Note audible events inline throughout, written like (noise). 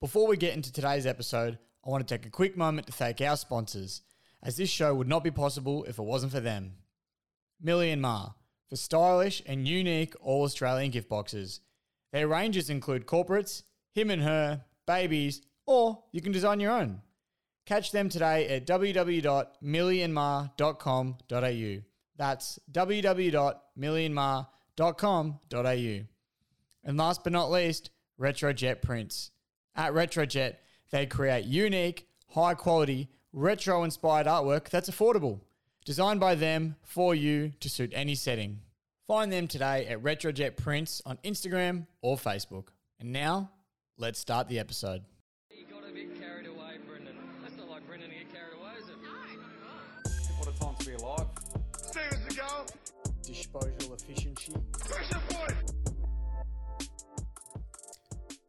Before we get into today's episode, I want to take a quick moment to thank our sponsors, as this show would not be possible if it wasn't for them. Millie and Ma, for stylish and unique all Australian gift boxes. Their ranges include corporates, him and her, babies, or you can design your own. Catch them today at www.millionma.com.au. That's www.millionma.com.au. And last but not least, Retrojet Prints. At Retrojet, they create unique, high quality, retro inspired artwork that's affordable. Designed by them for you to suit any setting. Find them today at Retrojet Prints on Instagram or Facebook. And now, let's start the episode. You got a bit carried away, Brendan. That's not like Brendan to get carried away, is it? What a time to be alive. Seconds to go. Disposal efficiency. Pressure point.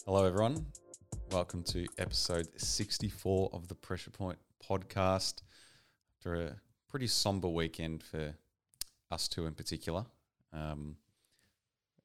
Hello, everyone. Welcome to episode 64 of the Pressure Point podcast. After a pretty somber weekend for us two in particular. Um,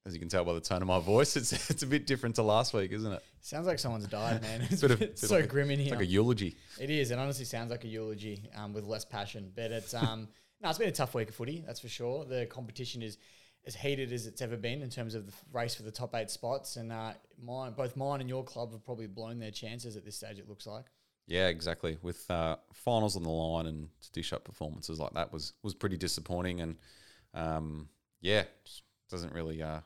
as you can tell by the tone of my (laughs) voice, it's it's a bit different to last week, isn't it? Sounds like someone's died, man. (laughs) It's, Bit of- (laughs) it's bit so like grim in It's here. like a eulogy. It is. It honestly sounds like a eulogy um, with less passion. But it's um, no, it's been a tough week of footy, that's for sure. The competition is as heated as it's ever been in terms of the race for the top eight spots, and uh, mine, both mine and your club have probably blown their chances at this stage. It looks like. Yeah, exactly. With uh, finals on the line and to dish up performances like that was was pretty disappointing, and um, yeah, doesn't really uh,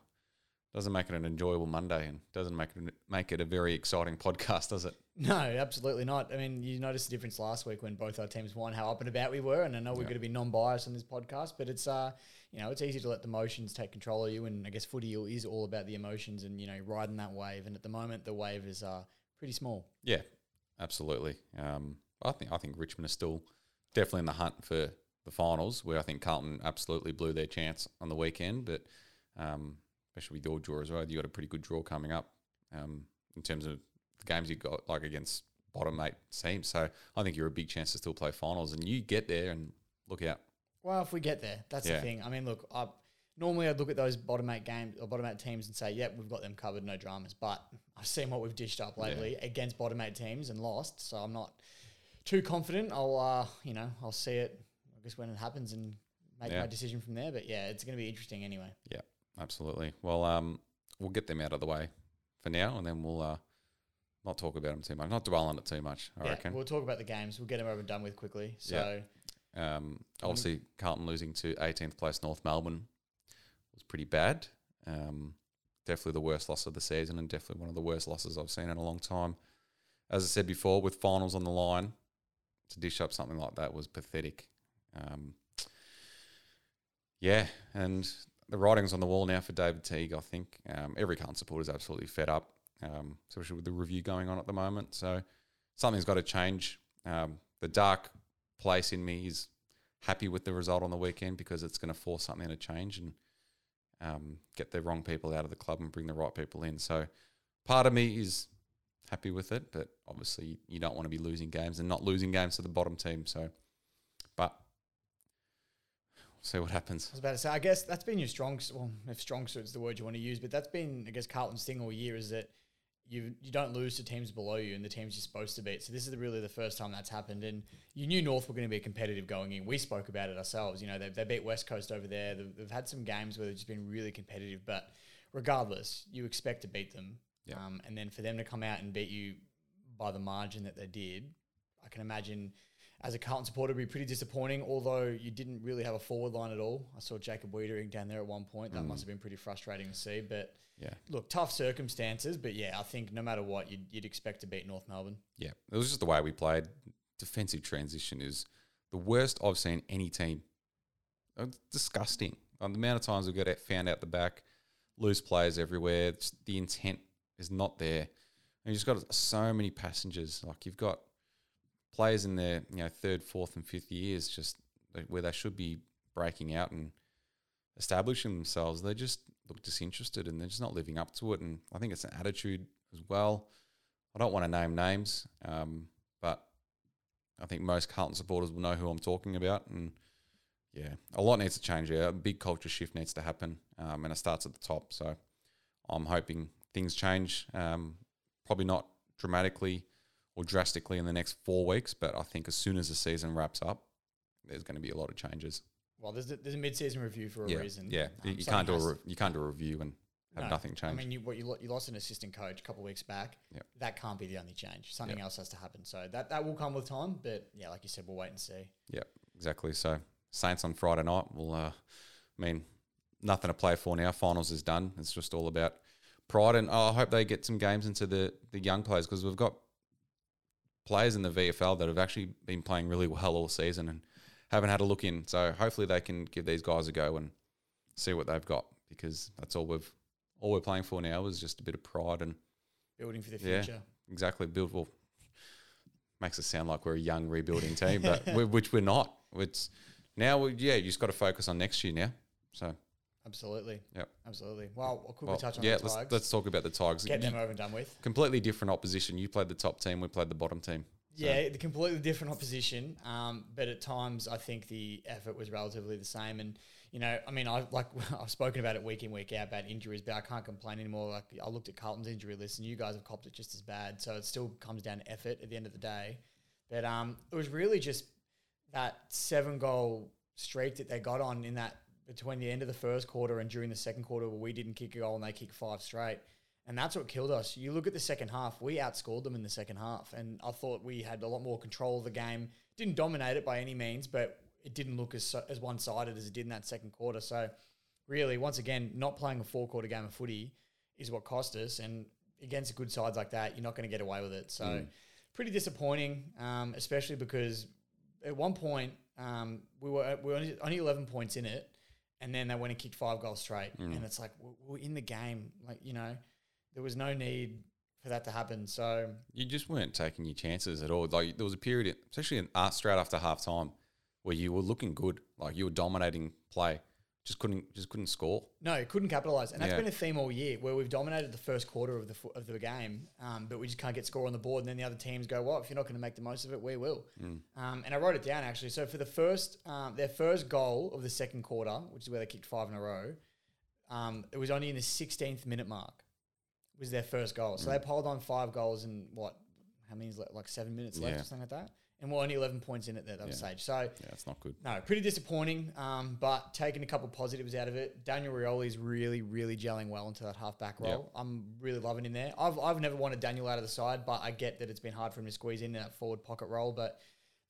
doesn't make it an enjoyable Monday, and doesn't make it make it a very exciting podcast, does it? (laughs) No, absolutely not. I mean, you noticed the difference last week when both our teams won, how up and about we were, and I know we're Yeah. going to be non-biased on this podcast, but it's uh, you know, it's easy to let the emotions take control of you, and I guess footy is all about the emotions and you know riding that wave. And at the moment, the wave is uh pretty small. Yeah, absolutely. Um, I think I think Richmond is still definitely in the hunt for the finals, where I think Carlton absolutely blew their chance on the weekend, but um, especially with your draw as well, you got a pretty good draw coming up um, in terms of the games you got like against bottom eight teams. So I think you're a big chance to still play finals, and you get there and look out. Well, if we get there, that's Yeah. the thing. I mean, look, I, normally I'd look at those bottom eight games or bottom eight teams and say, "Yep, we've got them covered, no dramas." But I've seen what we've dished up lately against bottom eight teams and lost, so I'm not too confident. I'll, uh, you know, I'll see it. I guess when it happens and make Yeah. my decision from there. But yeah, it's going to be interesting anyway. Yeah, absolutely. Well, um, we'll get them out of the way for now, and then we'll uh, not talk about them too much, not dwell on it too much. I yeah, reckon. we'll talk about the games. We'll get them over and done with quickly. So Um, obviously, Carlton losing to 18th place North Melbourne was pretty bad. Um, definitely the worst loss of the season, and definitely one of the worst losses I've seen in a long time. As I said before, with finals on the line, to dish up something like that was pathetic. Um, yeah, and the writing's on the wall now for David Teague. I think um, every Carlton supporter is absolutely fed up, um, especially with the review going on at the moment. So something's got to change. Um, the dark place in me is happy with the result on the weekend because it's going to force something to change and um, get the wrong people out of the club and bring the right people in. So part of me is happy with it, but obviously you don't want to be losing games and not losing games to the bottom team. So, see what happens. I was about to say, I guess that's been your strong. Well, if strong suit's the word you want to use, but that's been, I guess, Carlton's thing all year is that you you don't lose to teams below you and the teams you're supposed to beat. So this is really the first time that's happened, and you knew North were going to be competitive going in. We spoke about it ourselves. You know, they they beat West Coast over there. They've, they've had some games where they've just been really competitive, but regardless, you expect to beat them. Yeah. Um, and then for them to come out and beat you by the margin that they did, I can imagine as a Carlton supporter, it'd be pretty disappointing. Although you didn't really have a forward line at all. I saw Jacob Weitering down there at one point. That must have been pretty frustrating to see. But Yeah. look, tough circumstances. But yeah, I think no matter what, you'd, you'd expect to beat North Melbourne. Yeah, it was just the way we played. Defensive transition is the worst I've seen any team. It's disgusting. Um, the amount of times we got found out the back, loose players everywhere. The intent is not there. And you just got so many passengers. Like you've got players in their you know third, fourth, and fifth years, just where they should be breaking out and establishing themselves. They just look disinterested and they're just not living up to it. And I think it's an attitude as well. I don't want to name names, um, but I think most Carlton supporters will know who I'm talking about. And yeah, a lot needs to change here. A big culture shift needs to happen, um, and it starts at the top. So I'm hoping things change. Um, probably not dramatically or drastically in the next four weeks, but I think as soon as the season wraps up, there's going to be a lot of changes. Well, there's a, there's a mid-season review for a yeah, reason. yeah. You, Um, you can't do a re- you can't do a review and have No. nothing change. I mean, you, what you, lo- you lost an assistant coach a couple of weeks back. Yep. That can't be the only change. Something Yep. else has to happen. So that, that will come with time. But yeah, like you said, we'll wait and see. Yeah, exactly. So Saints on Friday night. Well, uh, I mean, nothing to play for now. Finals is done. It's just all about pride, and oh, I hope they get some games into the the young players because we've got players in the VFL that have actually been playing really well all season and haven't had a look in. So hopefully they can give these guys a go and see what they've got because that's all we've all we're playing for now is just a bit of pride and Building for the Yeah. future. exactly build. Well, makes us sound like we're a young rebuilding team, but (laughs) we which we're not. It's now, we, yeah, you just got to focus on next year now. So, Absolutely. Yeah. Absolutely. Well, we'll quickly well, touch on yeah, the let's let's talk about the Tigers. Get them over and done with. completely different opposition. You played the top team. We played the bottom team. So- Yeah, the completely different opposition. Um, but at times, I think the effort was relatively the same. And you know, I mean, I like (laughs) I've spoken about it week in week out about injuries, but I can't complain anymore. Like I looked at Carlton's injury list, and you guys have copped it just as bad. So it still comes down to effort at the end of the day. But um, it was really just that seven goal streak that they got on in that between the end of the first quarter and during the second quarter where we didn't kick a goal and they kicked five straight. And that's what killed us. You look at the second half, we outscored them in the second half. And I thought we had a lot more control of the game. Didn't dominate it by any means, but it didn't look as, as one sided as it did in that second quarter. So, really, once again, not playing a four quarter game of footy is what cost us. And against good sides like that, you're not going to get away with it. So, pretty disappointing, um, especially because at one point um, we were we were only, only 11 points in it, and then they went and kicked five goals straight, and it's like we're, we're in the game, like you know, there was no need for that to happen. So You just weren't taking your chances at all. Like there was a period, especially in, uh, straight after half time, where you were looking good. Like you were dominating play, just couldn't just couldn't score. no, couldn't capitalize, and that's Yeah. been a theme all year where we've dominated the first quarter of the fo- of the game, um, but we just can't get score on the board, and then the other teams go, "Well, if you're not going to make the most of it, we will." Um, and I wrote it down actually. So for the first, um, their first goal of the second quarter, which is where they kicked five in a row, um, it was only in the 16th minute mark. Was their first goal. So they piled on five goals in what? How many? is Like seven minutes left Yeah. or something like that. And we're only 11 points in at that Yeah. stage. So Yeah, it's not good. no, pretty disappointing, um, but taking a couple positives out of it. Daniel Rioli is really, really gelling well into that halfback role. I'm really loving him there. I've, I've never wanted Daniel out of the side, but I get that it's been hard for him to squeeze in that forward pocket role. But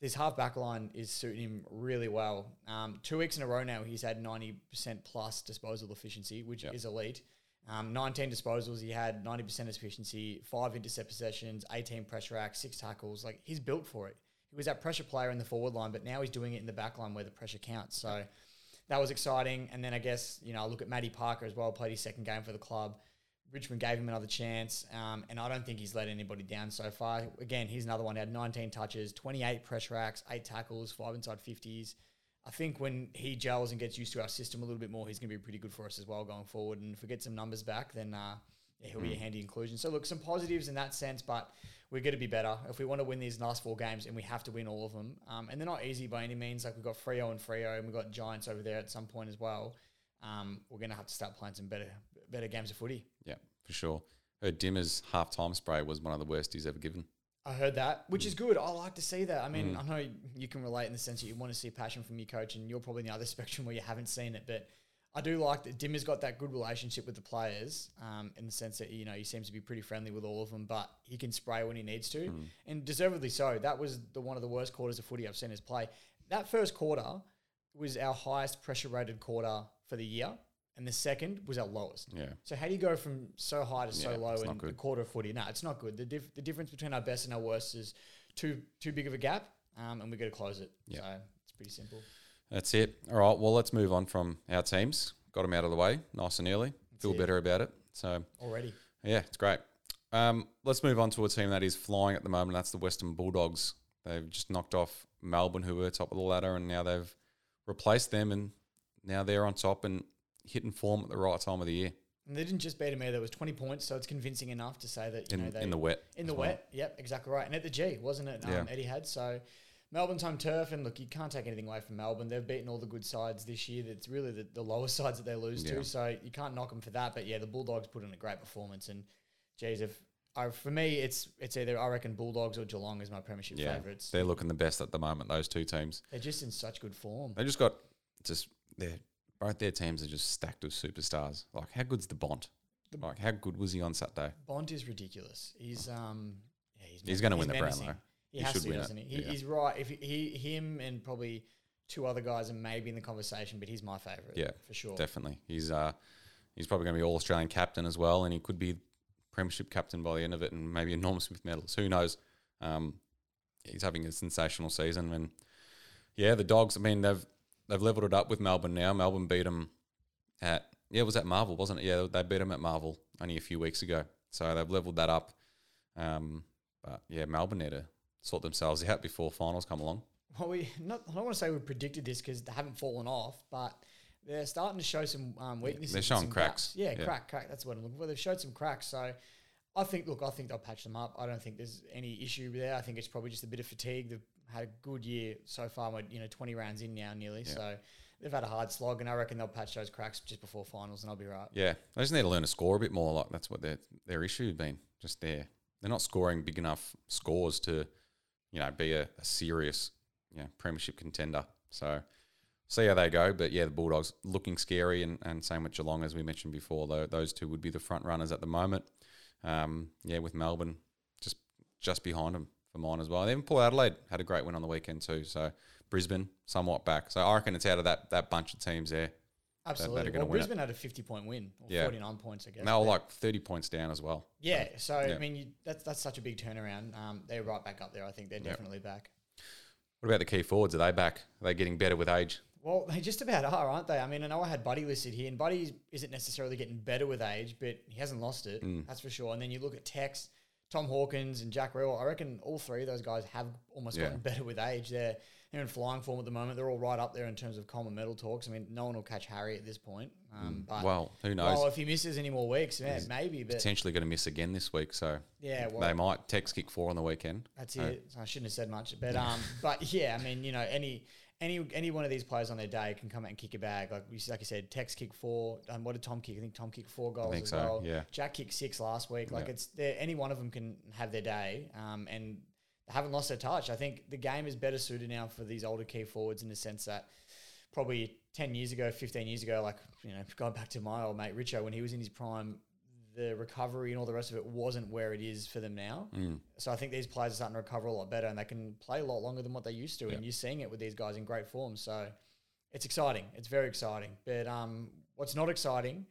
this halfback line is suiting him really well. Um, two weeks in a row now, he's had 90% plus disposal efficiency, which Yep. is elite. Um, 19 disposals, he had 90% efficiency, five intercept possessions, 18 pressure acts, six tackles. Like he's built for it. He was that pressure player in the forward line, but now he's doing it in the back line where the pressure counts. So that was exciting. And then I guess, you know, I look at Matty Parker as well, played his second game for the club. Richmond gave him another chance, um, and I don't think he's let anybody down so far. Again, he's another one. He had 19 touches, 28 pressure acts, eight tackles, five inside 50s. I think when he gels and gets used to our system a little bit more, he's going to be pretty good for us as well going forward. And if we get some numbers back, then uh, yeah, he'll be a handy inclusion. So look, some positives in that sense, but we're going to be better if we want to win these last four games, and we have to win all of them. Um, and they're not easy by any means. Like we've got Freo and Freo, and we've got Giants over there at some point as well. Um, we're going to have to start playing some better better games of footy. Yeah, for sure. Heard Dimma's half time spray was one of the worst he's ever given. I heard that, which Mm. is good. I like to see that. I mean, I know you can relate in the sense that you want to see passion from your coach, and you're probably in the other (laughs) spectrum where you haven't seen it. But I do like that Dimma's got that good relationship with the players, um, in the sense that you know he seems to be pretty friendly with all of them, but he can spray when he needs to, Mm. and deservedly so. That was the one of the worst quarters of footy I've seen us play. That first quarter was our highest pressure rated quarter for the year, and the second was our lowest. Yeah. So how do you go from so high to so Yeah, low in a quarter of footy? No, it's not good. The, dif- the difference between our best and our worst is too too big of a gap, um, and we got to close it. Yeah. So it's pretty simple. That's it. All right. Well, let's move on from our teams. Got them out of the way nice and early. Feel it. better about it. So, Already. yeah, it's great. Um, let's move on to a team that is flying at the moment. That's the Western Bulldogs. They've just knocked off Melbourne, who were top of the ladder, and now they've replaced them, and now they're on top and hitting form at the right time of the year And they didn't just beat him either. There was 20 points, so it's convincing enough to say that, you in, know, they, in the wet. In the well. wet, yep, exactly right. And at the G, wasn't it? Um, Yeah. Eddie had. So Melbourne's home turf, and look, you can't take anything away from Melbourne. They've beaten all the good sides this year. It's really the, the lower (laughs) sides that they lose Yeah. to, so you can't knock them for that. But yeah, the Bulldogs put in a great performance, and geez, if I, for me, it's it's either I reckon Bulldogs or Geelong is my premiership Yeah, favourites. they're looking the best at the moment. Those two teams. They're just in such good form. They just got just their both their teams are just stacked with superstars. Like how good's the Bont? Like how good was he on Saturday? Bont is ridiculous. He's um, yeah, he's, He's gonna win the. Brownlow. He, He has should to, win it. doesn't he? Yeah. He's right. If he, him, and probably two other guys are maybe in the conversation, but he's my favourite. Yeah, for sure. Definitely, he's uh he's probably going to be all Australian captain as well, and he could be premiership captain by the end of it, and maybe a Norm Smith medalist. Who knows? Um, he's having a sensational season, and yeah, the Dogs. I mean, they've they've leveled it up with Melbourne now. Melbourne beat them at yeah, it was at Marvel, wasn't it? Yeah, they beat them at Marvel only a few weeks ago, so they've leveled that up. Um, but yeah, Melbourne need to sort themselves out before finals come along. Well, we not. I don't want to say we predicted this because they haven't fallen off, but they're starting to show some um, weaknesses. they're showing cracks. Yeah, Yeah. crack, crack. That's what I'm looking for. They've showed some cracks. So I think. Look, I think they'll patch them up. I don't think there's any issue there. I think it's probably just a bit of fatigue. They've had a good year so far. We're you know 20 rounds in now, nearly. So they've had a hard slog, and I reckon they'll patch those cracks just before finals, and I'll be right. Yeah, they just need to learn to score a bit more. Like that's what their their issue has been. Just there, they're not scoring big enough scores to, you know, be a, a serious, you know, premiership contender. So see how they go. But yeah, the Bulldogs looking scary, and, and same with Geelong as we mentioned before. Though those two would be the front runners at the moment. Um, yeah, with Melbourne just just behind them for mine as well. And even Port Adelaide had a great win on the weekend too. So Brisbane somewhat back. So I reckon it's out of that that bunch of teams there. Absolutely. Well, win it. Brisbane had a 50 point win, or Yeah. 49 points, I guess. And they were like thirty points down as well. Yeah, so Yeah. I mean, you, that's that's such a big turnaround. Um, they're right back up there. I think they're definitely back. What about the key forwards? Are they back? Are they getting better with age? Well, they just about are, aren't they? I mean, I know I had Buddy listed here, and Buddy isn't necessarily getting better with age, but he hasn't lost it. Mm. That's for sure. And then you look at Tex, Tom Hawkins, and Jack Riewoldt. I reckon all three of those guys have almost Yeah. gotten better with age. They're they're in flying form at the moment. They're all right up there in terms of Coleman medal talks. I mean, no one will catch Harry at this point. Um, but Mm. well, who knows? well, if he misses any more weeks, yeah, maybe. But Potentially going to miss again this week, so yeah, well, they might. Tex kick four on the weekend. That's So- it. I shouldn't have said much, but um, but (laughs) yeah, I mean, you know, any any any one of these players on their day can come out and kick a bag. Like we, like I said, Tex kicked four. Um, what did Tom kick? I think Tom kicked four goals as so, well. yeah. Jack kicked six last week. Like Yeah. it's. Any one of them can have their day. Um, and they haven't lost their touch. I think the game is better suited now for these older key forwards in the sense that probably 10 years ago, 15 years ago, like, you know, going back to my old mate Richo, when he was in his prime, the recovery and all the rest of it wasn't where it is for them now. Mm. So I think these players are starting to recover a lot better and they can play a lot longer than what they used to. And you're seeing it with these guys in great form. So it's exciting. It's very exciting. But um, what's not exciting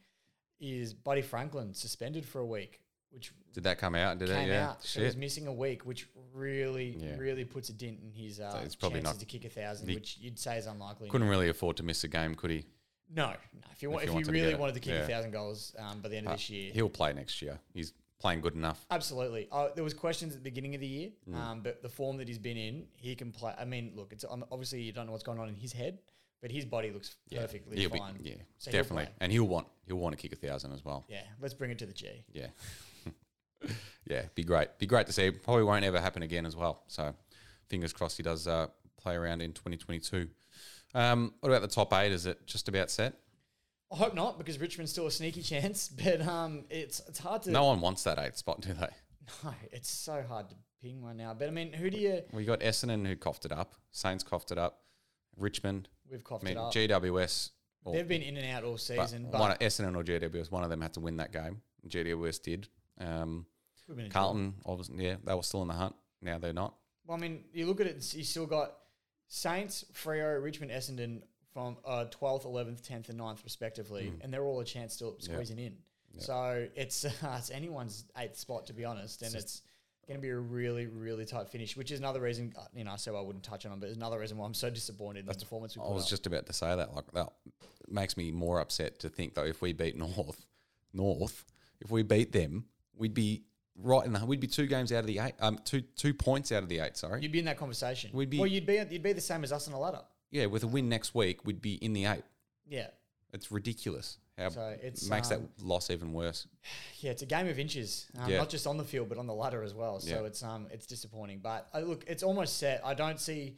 is Buddy Franklin suspended for a week, which Did that come out? Did it? Yeah. out. So he's Shit. missing a week, which really, Yeah. really puts a dent in his uh, it's probably chances not- to kick a thousand, he which you'd say is unlikely. Couldn't really afford to miss a game, could he? No, no. If you want, If if, he you wanted to really wanted to kick yeah. a thousand goals um, by the end of Uh, this year, He'll play next year. He's playing good enough. Absolutely. Uh, there was questions at the beginning of the year, Mm. um, but the form that he's been in, he can play. I mean, look, it's um, obviously you don't know what's going on in his head, but his body looks Yeah. perfectly He'll be- fine. yeah, So he'll definitely. play. And he'll want he'll want to kick a thousand as well. Yeah, let's bring it to the G. Yeah. (laughs) yeah, be great. Be great to see. Probably won't ever happen again as well. So fingers crossed he does uh, play around in 2022. Um, what about the top eight? Is it just about set? I hope not, because Richmond's still a sneaky (laughs) chance. But um, it's it's hard to. No one wants that eighth spot, do they? (laughs) No, it's so hard to ping one now. But I mean, who do you? We got Essendon who coughed it up. Saints coughed it up. Richmond. We've coughed I mean, it up. GWS. or- They've been in and out all but season, but, one, Essendon or GWS, one of them had to win that game. GWS did. Um, we've been in Carlton, obviously, yeah, they were still in the hunt. Now they're not. Well, I mean, you look at it, you still got Saints, Freo, Richmond, Essendon from uh, 12th, 11th, 10th, and 9th, respectively, and they're all a chance still squeezing in. So it's, uh, (laughs) it's anyone's eighth spot, to be honest, and it's going to be a really, really tight finish, which is another reason, uh, you know, I said I wouldn't touch on them, but it's another reason why I'm so disappointed in the performance I was up. just about to say that. Like that makes me more upset to think though if we beat North, North, if we beat them, we'd be right in the. We'd be two games out of the eight. Um, two two points out of the eight. Sorry. You'd be in that conversation. We'd be- well, you'd be you'd be the same as us on the ladder. yeah, with a win next week, we'd be in the eight. Yeah, It's ridiculous. How So it's, makes um, that loss even worse. (sighs) Yeah, it's a game of inches, um, Yeah. not just on the field but on the ladder as well. So Yeah. it's um it's disappointing. But uh, look, it's almost set. I don't see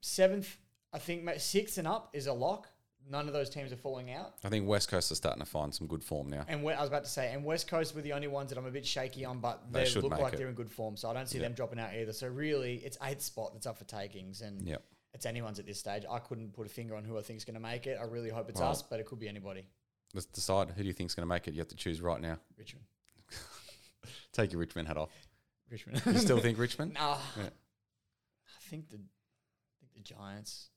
seventh. I think sixth and up is a lock. none of those teams are falling out. I think West Coast are starting to find some good form now. And I was about to say, and West Coast were the only ones that I'm a bit shaky on, but They they, look like it. they're in good form. So I don't see Yeah. them dropping out either. So really, it's eighth spot that's up for takings, and Yep. It's anyone's at this stage. I couldn't put a finger on who I think is going to make it. I really hope it's Well- us, but it could be anybody. Let's decide who do you think is going to make it. You have to choose right now. Richmond. (laughs) Take your Richmond hat off. Richmond. You still think (laughs) Richmond? Nah. Yeah. I think the I think the Giants.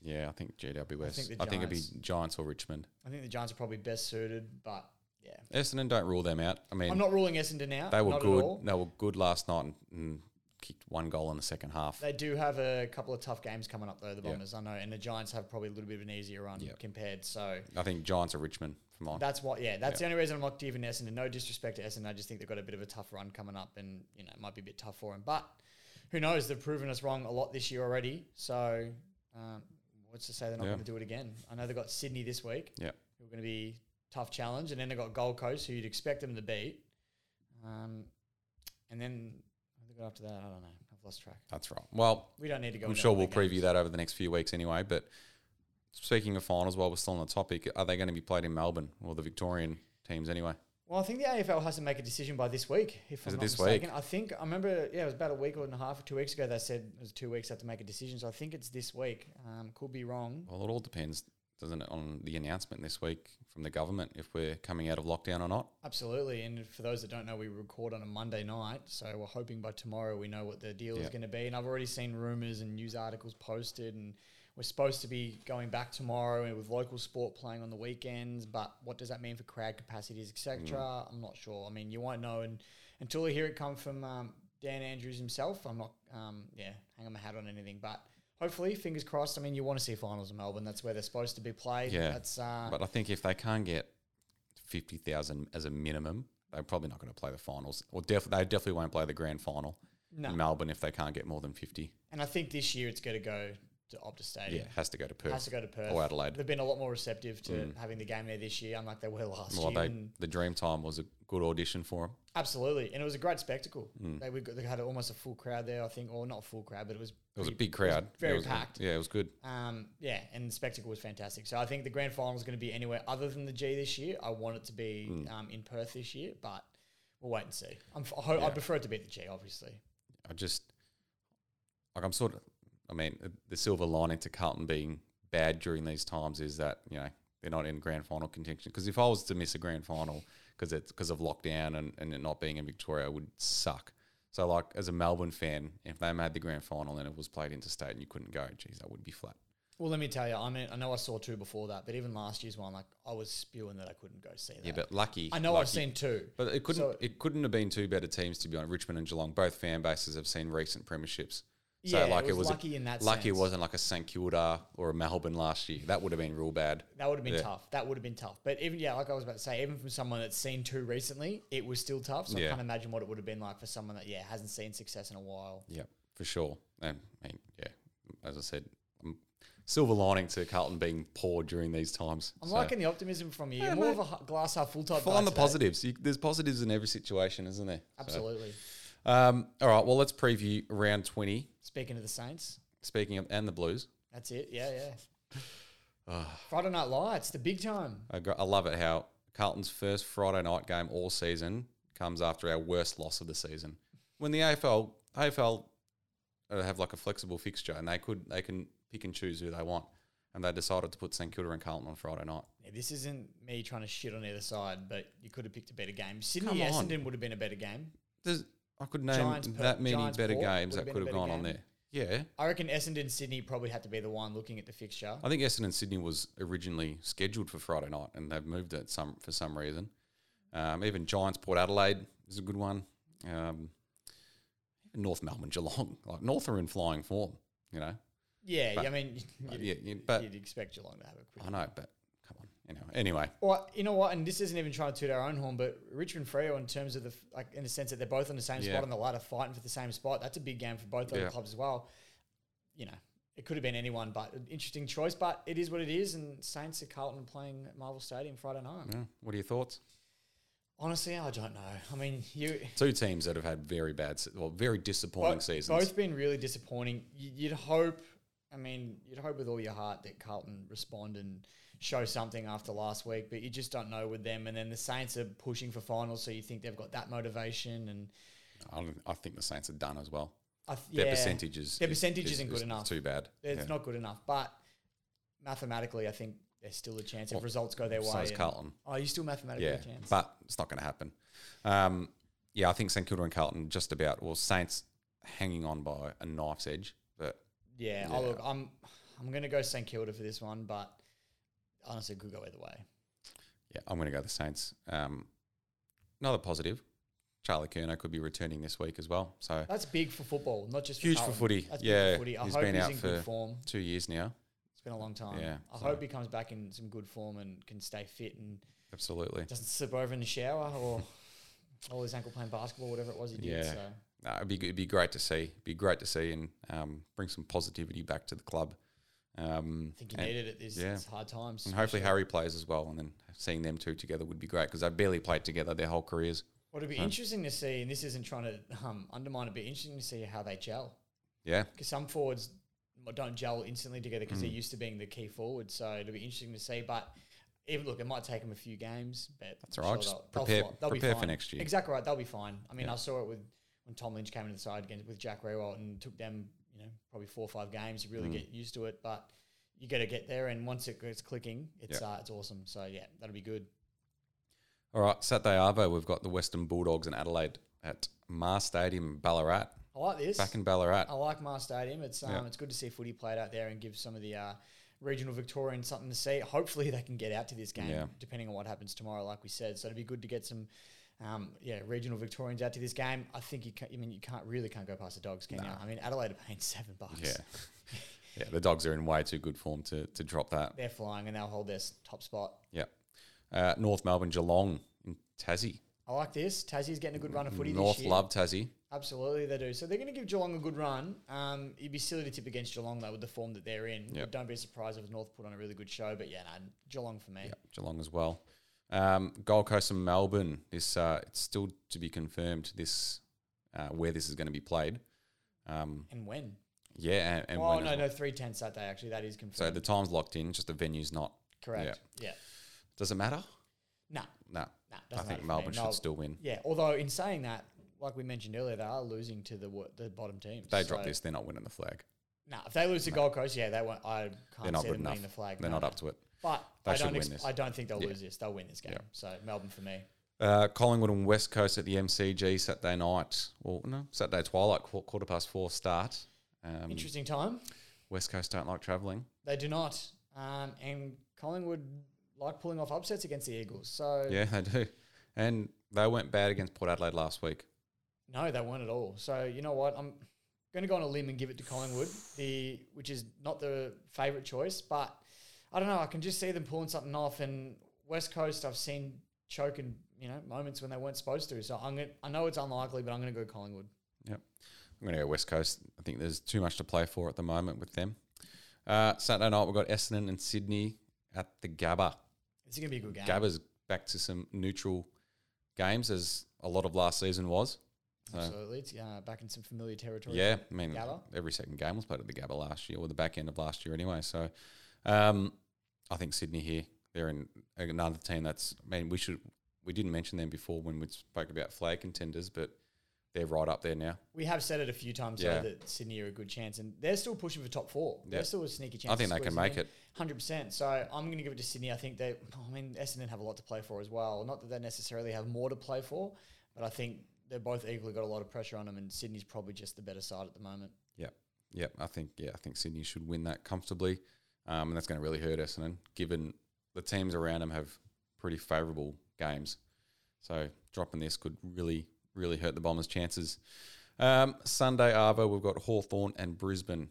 Yeah, I think GWS. I think think, it'd be Giants. Or Richmond. I think the Giants are probably best suited, but yeah. Essendon, don't rule them out. I mean, I'm not ruling Essendon out. they were good. They were good last night and, and kicked one goal in the second half. They do have a couple of tough games coming up though, the. Bombers, I know, and the Giants have probably a little bit of an easier run compared. So I think Giants or Richmond for mine. that's what, yeah, that's the only reason I'm not giving Essendon. No disrespect to Essendon, I just think they've got a bit of a tough run coming up, and you know it might be a bit tough for them. But who knows? They've proven us wrong a lot this year already. So um, what's to say they're not going to do it again? I know they've got Sydney this week. Yeah. who are going to be tough challenge, and then they've got Gold Coast, who you'd expect them to beat. Um, and then After that, I don't know. I've lost track. That's right. Well, We don't need to go. I'm sure we'll preview games. that over the next few weeks anyway. But speaking of finals, while we're still on the topic, are they going to be played in Melbourne or the Victorian teams anyway? Well, I think the AFL has to make a decision by this week. If Is I'm it not this mistaken, I think I remember. Yeah, it was about a week and a half or two weeks ago. They said it was two weeks they have to make a decision. So I think it's this week. Um, could be wrong. Well, it all depends, doesn't it, on the announcement this week from the government if we're coming out of lockdown or not. Absolutely. And for those that don't know, we record on a Monday night, so we're hoping by tomorrow we know what the deal is going to be. And I've already seen rumors and news articles posted, and we're supposed to be going back tomorrow and with local sport playing on the weekends. But what does that mean for crowd capacities, etc.? Mm. I'm not sure. I mean, you won't know and, until you hear it come from um, Dan Andrews himself. I'm not, um, yeah, hanging my hat on anything, but. Hopefully, fingers crossed. I mean, you want to see finals in Melbourne. That's where they're supposed to be played. Yeah, That's uh, But I think if they can't get 50,000 as a minimum, they're probably not going to play the finals. Or def- they definitely won't play the grand final no. in Melbourne if they can't get more than 50. And I think this year it's going to go to Optus Yeah, Stadium. it has to go to Perth. Has to go to Perth. Or Adelaide. They've been a lot more receptive to Mm. having the game there this year, unlike they were last Well, year. they, the dream time was a good audition for them. absolutely, and it was a great spectacle. Mm. They, we got, they had almost a full crowd there, I think, or not a full crowd, but it was It was a big crowd. It very was- packed. Yeah, it was good. Um, yeah, and the spectacle was fantastic. So I think the grand final is going to be anywhere other than the G this year. I want it to be Mm. um, in Perth this year, but we'll wait and see. I'm, I hope, Yeah. I prefer it to be at the G, obviously. I just like I'm sort of. I mean, the silver lining to Carlton being bad during these times is that you know they're not in grand final contention. Because if I was to miss a grand final because it's because of lockdown and, and it not being in Victoria, it would suck. So like as a Melbourne fan, if they made the grand final and it was played interstate and you couldn't go, geez, that would be flat. Well, let me tell you, I mean, I know I saw two before that, but even last year's one, like I was spewing that I couldn't go see that. Yeah, but lucky. I know lucky. I've seen two. But it couldn't. So- it couldn't have been two better teams to be on Richmond and Geelong. Both fan bases have seen recent premierships. So Yeah, like it it was was, lucky in that Lucky sense. it wasn't like a St Kilda or a Melbourne last year. That would have been real bad. That would have been Yeah. tough. That would have been tough. But even yeah, like I was about to say, even from someone that's seen two recently, it was still tough. So I can't imagine what it would have been like for someone that yeah hasn't seen success in a while. Yeah, for sure. And I mean, yeah, as I said, um, silver lining to Carlton being poor during these times. I'm So, liking the optimism from you. Yeah, more mate. of a glass half full type. find the today. positives. You, there's positives in every situation, isn't there? So, Absolutely. um, all right. Well, let's preview round 20. Speaking of the Saints, Speaking of and the Blues, that's it. Yeah, yeah. (sighs) Ah. Friday Night Lights, the big time. I, got, I love it how Carlton's first Friday night game all season comes after our worst loss of the season. When the AFL AFL uh, have like a flexible fixture and they could they can pick and choose who they want, and they decided to put St Kilda and Carlton on Friday night. Yeah, this isn't me trying to shit on either side, but you could have picked a better game. Sydney. Essendon would have been a better game. There's I could name Giants that many Giants better Port games that could have gone on there. Yeah, I reckon Essendon Sydney probably had to be the one looking at the fixture. I think Essendon Sydney was originally scheduled for Friday night, and they've moved it some for some reason. Um, even Giants Port Adelaide is a good one. Um, North Melbourne (laughs) Geelong, like North are in flying form, you know. Yeah, But- I mean, (laughs) you'd, yeah, but you'd expect Geelong to have a quick. I know, but you know. Anyway, Or you know what? And this isn't even trying to toot our own horn, but Richmond Freo, in terms of the like, in the sense that they're both on the same Yeah. spot on the ladder, fighting for the same spot. That's a big game for both those Yeah. clubs as well. You know, it could have been anyone, but an interesting choice. But it is what it is. And Saints at Carlton playing at Marvel Stadium Friday night. yeah, what are your thoughts? Honestly, I don't know. I mean, you. Two teams that have had very bad, well, very disappointing Both, seasons. both been really disappointing. You'd hope, I mean, you'd hope with all your heart that Carlton respond and show something after last week, but you just don't know with them. And then the Saints are pushing for finals, so you think they've got that motivation. And I, don't- I think the Saints are done as well. I th- Their yeah, percentages, their percentage is- isn't good is enough. Too bad. It's Yeah. not good enough, but mathematically, I think there's still a chance if results go their way. So is Carlton. Oh, you still mathematically Yeah, a chance. but it's not going to happen. Um, yeah, I think St Kilda and Carlton just about. Well, Saints hanging on by a knife's edge, but yeah, Yeah. Oh, look, I'm I'm going to go St Kilda for this one, but honestly, it could go either way. yeah, I'm going to go the Saints. Um, another positive. Charlie Curnow could be returning this week as well. So That's big for football, not just for Huge for footy. That's Yeah, big for footy. I he's hope been he's out in for- good form. two years now. It's been a long time. Yeah, I so- hope he comes back in some good form and can stay fit and Absolutely. doesn't slip over in the shower or (laughs) all his ankle playing basketball, whatever it was he did. Yeah. So No, it'd be it'd be great to see. Be great to see and um, bring some positivity back to the club. Um, I think you and, need it at these, yeah. these hard times. and hopefully. Harry plays as well, and then seeing them two together would be great because they barely played together their whole careers. Well, it'd be interesting to see, and this isn't trying to um, undermine. It'd be interesting to see how they gel Yeah, because some forwards don't gel instantly together because Mm. they're used to being the key forward. So it'll be interesting to see. But even look, it might take them a few games, but That's all right. sure they'll- they'll prepare- they'll be prepare for next year. Exactly right. They'll be fine. I mean, Yeah. I saw it with when Tom Lynch came into the side against with Jack Riewoldt and took them, you know, probably four or five games. You really Mm. get used to it, but you got to get there. And once it gets clicking, it's Yeah. uh, it's awesome. So yeah, that'll be good. All right, Saturday Arvo, we've got the Western Bulldogs in Adelaide at Mars Stadium, Ballarat. I like this. Back in Ballarat. I like Mars Stadium. It's um, Yeah. it's good to see footy played out there and give some of the uh, regional Victorians something to see. Hopefully, they can get out to this game, Yeah. depending on what happens tomorrow. Like we said, so it'd be good to get some, um, yeah, regional Victorians out to this game. I think you can I mean, you can't really can't go past the dogs, can you? I mean, Adelaide are paying seven bucks. Yeah. (laughs) yeah, the Dogs are in way too good form to, to drop that. they're flying and they'll hold their top spot. Yeah. Uh, North Melbourne, Geelong in Tassie. I like this. Tassie's getting a good run of footy North this year. love Tassie. Absolutely, they do. So they're going to give Geelong a good run. Um, it'd be silly to tip against Geelong though with the form that they're in. Yep. Don't be surprised if North put on a really good show. But yeah, no, Geelong for me. Yeah, Geelong as well. Um, Gold Coast and Melbourne. This uh, it's still to be confirmed. This uh, where this is going to be played. Um, And when? yeah, and, and oh when no, no, three ten Saturday. Actually, that is confirmed. So the time's locked in. Just the venue's not. correct. Yeah. yeah. Does it matter? No, No. no. I doesn't think. Melbourne should still win. Yeah. Although in saying that, like we mentioned earlier, they are losing to the wo- the bottom teams. If they drop So- this, they're not winning the flag. No, if they lose to Gold Coast, yeah, they won't. I They're can't see them enough. winning the flag. They're no, not no. up to it. But They I don't. Ex-. I don't think they'll Yeah. lose this. They'll win this game. Yeah. So Melbourne for me. Uh, Collingwood and West Coast at the MCG Saturday night. Well, no, Saturday twilight, qu- quarter past four start. Um, Interesting time. West Coast don't like travelling. They do not. Um, and Collingwood like pulling off upsets against the Eagles. So Yeah, they do. And they went bad against Port Adelaide last week. No, they weren't at all. So you know what? I'm going to go on a limb and give it to Collingwood, the which is not the favourite choice, but I don't know. I can just see them pulling something off. And West Coast, I've seen choke in you know moments when they weren't supposed to. So I'm going. I know it's unlikely, but I'm going to go Collingwood. Yep. I'm going to go West Coast. I think there's too much to play for at the moment with them. Uh, Saturday night, we've got Essendon and Sydney at the Gabba. It's it going to be a good game. Gabba's back to some neutral games, as a lot of last season was. So, Absolutely, it's uh, back in some familiar territory. yeah, I mean, Gabba. every second game was played at the Gabba last year, or the back end of last year anyway. So, um, I think Sydney here, they're in another team that's. I mean, we should we didn't mention them before when we spoke about flag contenders, but they're right up there now. We have said it a few times Yeah. though, that Sydney are a good chance, and they're still pushing for top four. Yeah. They're still a sneaky chance. I think they can make in. it. Hundred percent. So I'm going to give it to Sydney. I think they. I mean, Essendon have a lot to play for as well. Not that they necessarily have more to play for, but I think they're both equally got a lot of pressure on them, and Sydney's probably just the better side at the moment. Yep. Yep. I think yeah, I think Sydney should win that comfortably, um, and that's going to really hurt Essendon, given the teams around them have pretty favourable games. So dropping this could really, really hurt the Bombers' chances. Um, Sunday Arvo, we've got Hawthorn and Brisbane.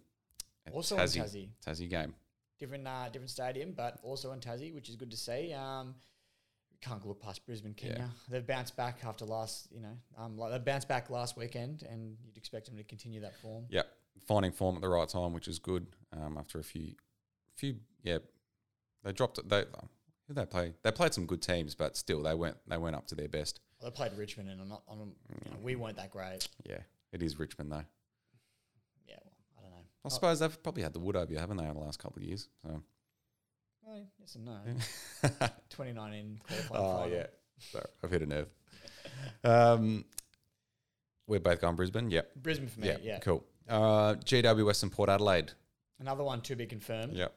Also in Tassie. Tassie game. Different, uh, different stadium, but also in Tassie, which is good to see. Um, can't look past Brisbane, can Yeah. you? They've bounced back after last, you know, um, like they bounced back last weekend, and you'd expect them to continue that form. Yep, finding form at the right time, which is good. Um, after a few, few, yeah, they dropped it. They who they play? They played some good teams, but still, they weren't they weren't up to their best. Well, they played Richmond, and I'm not, I'm, you know, we weren't that great. Yeah, it is Richmond though. Yeah, well, I don't know. I suppose they've probably had the wood over you, haven't they, in the last couple of years? So Oh, yes and no. (laughs) 2019 qualifying oh final. yeah, sorry, I've hit a nerve. Um, we're both going Brisbane. Yep. Brisbane for me. Yeah. Yeah. Cool. Uh, GW Western Port Adelaide. Another one to be confirmed. Yep.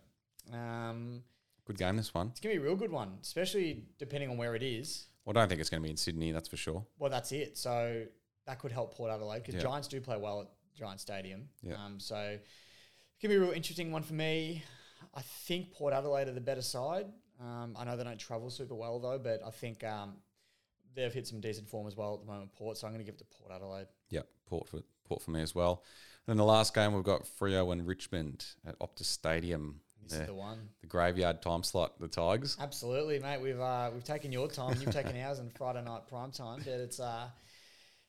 Um, Good game. This one. it's gonna be a real good one, especially depending on where it is. Well, I don't think it's going to be in Sydney. That's for sure. Well, that's it. So that could help Port Adelaide because Yeah. Giants do play well at Giant Stadium. Yeah. Um, so it could be a real interesting one for me. I think Port Adelaide are the better side. Um, I know they don't travel super well though, but I think um, they've hit some decent form as well at the moment. Port, so I'm going to give it to Port Adelaide. Yep. Port for Port for me as well. And then the last game we've got Freo and Richmond at Optus Stadium. This The, is the one. the graveyard time slot. The Tigers. Absolutely, mate. We've uh, we've taken your time, you've taken (laughs) ours on Friday night prime time, but it's uh,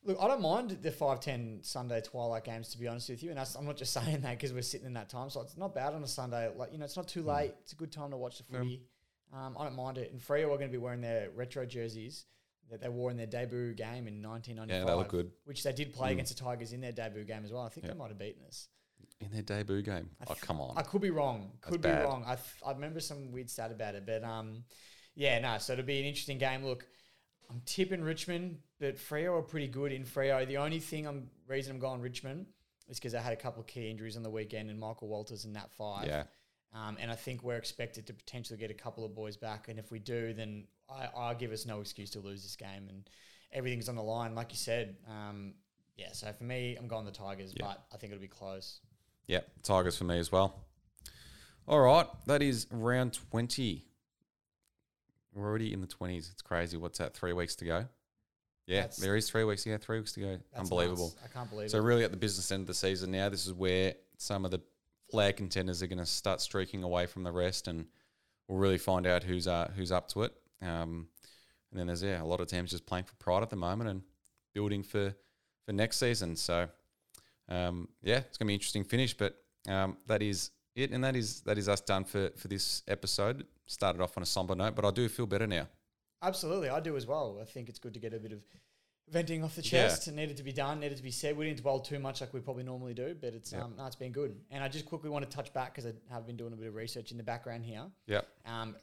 look, I don't mind the five ten Sunday twilight games to be honest with you, and that's, I'm not just (laughs) saying that because we're sitting in that time slot. It's not bad on a Sunday, like you know, it's not too late. It's a good time to watch the footy. Um, I don't mind it. And Freo are going to be wearing their retro jerseys that they wore in their debut game in 1995. Yeah, they look good. Which they did play Mm. against the Tigers in their debut game as well. I think Yeah. they might have beaten us. In their debut game. I Oh, come on. I could be wrong. Could be bad. wrong. I, th- I remember some weird stat about it, but um, yeah, no. So it'll be an interesting game. Look, I'm tipping Richmond, but Freo are pretty good in Freo. The only thing I'm reason I'm going Richmond is because I had a couple of key injuries on the weekend, and Michael Walters in that Five. yeah. Um, and I think we're expected to potentially get a couple of boys back, and if we do, then I, I give us no excuse to lose this game, and everything's on the line, like you said. Um, yeah. So for me, I'm going the Tigers, Yeah. but I think it'll be close. Yep, Tigers for me as well. All right, that is round 20. We're already in the 20s. It's crazy. What's that? Three weeks to go? Yeah, That's- there is three weeks. Yeah, three weeks to go. That's Unbelievable. nuts. I can't believe So, it. really, at the business end of the season now, this is where some of the flag contenders are going to start streaking away from the rest, and we'll really find out who's uh, who's up to it. Um, and then there's yeah, a lot of teams just playing for pride at the moment and building for for next season. So um, yeah, it's gonna be an interesting finish. But um, that is it, and that is that is us done for for this episode. Started off on a somber note, but I do feel better now. Absolutely, I do as well. I think it's good to get a bit of venting off the Yeah. chest. It needed to be done, needed to be said. We didn't dwell too much like we probably normally do, but it's Yep. um, no, it's been good. And I just quickly want to touch back because I have been doing a bit of research in the background here. Yep. Um,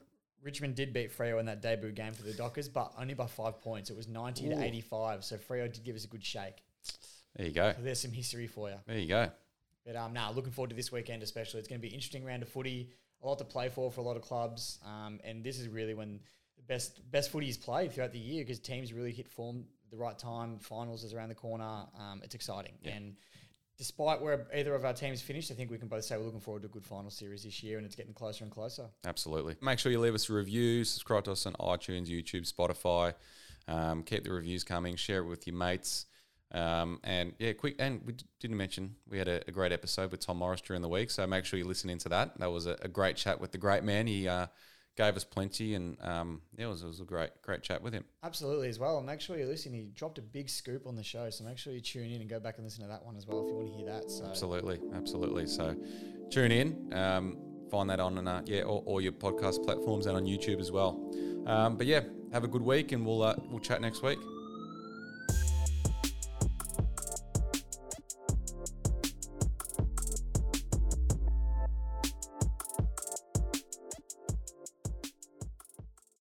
Richmond did beat Freo in that debut game for the Dockers, but only by five points. It was ninety Ooh. to eighty-five. So Freo did give us a good shake. There you go. So there's some history for you. There you go. But um, nah, looking forward to this weekend especially. It's going to be an interesting round of footy, a lot to play for for a lot of clubs, um, and this is really when the best best footy is played throughout the year because teams really hit form the right time. Finals is around the corner. Um, it's exciting, Yeah. and despite where either of our teams finished, I think we can both say we're looking forward to a good final series this year, and it's getting closer and closer. Absolutely. Make sure you leave us a review, subscribe to us on iTunes, YouTube, Spotify. Um, keep the reviews coming, share it with your mates. Um, and yeah, quick. And we didn't mention we had a, a great episode with Tom Morris during the week, so make sure you listen into that. That was a, a great chat with the great man. He uh, gave us plenty, and um, yeah, it was, it was a great great chat with him. Absolutely as well. And make sure you listen. He dropped a big scoop on the show, so make sure you tune in and go back and listen to that one as well if you want to hear that. So Absolutely, absolutely. So tune in. Um, find that on uh, yeah, all, all your podcast platforms and on YouTube as well. Um, but yeah, have a good week, and we'll uh, we'll chat next week.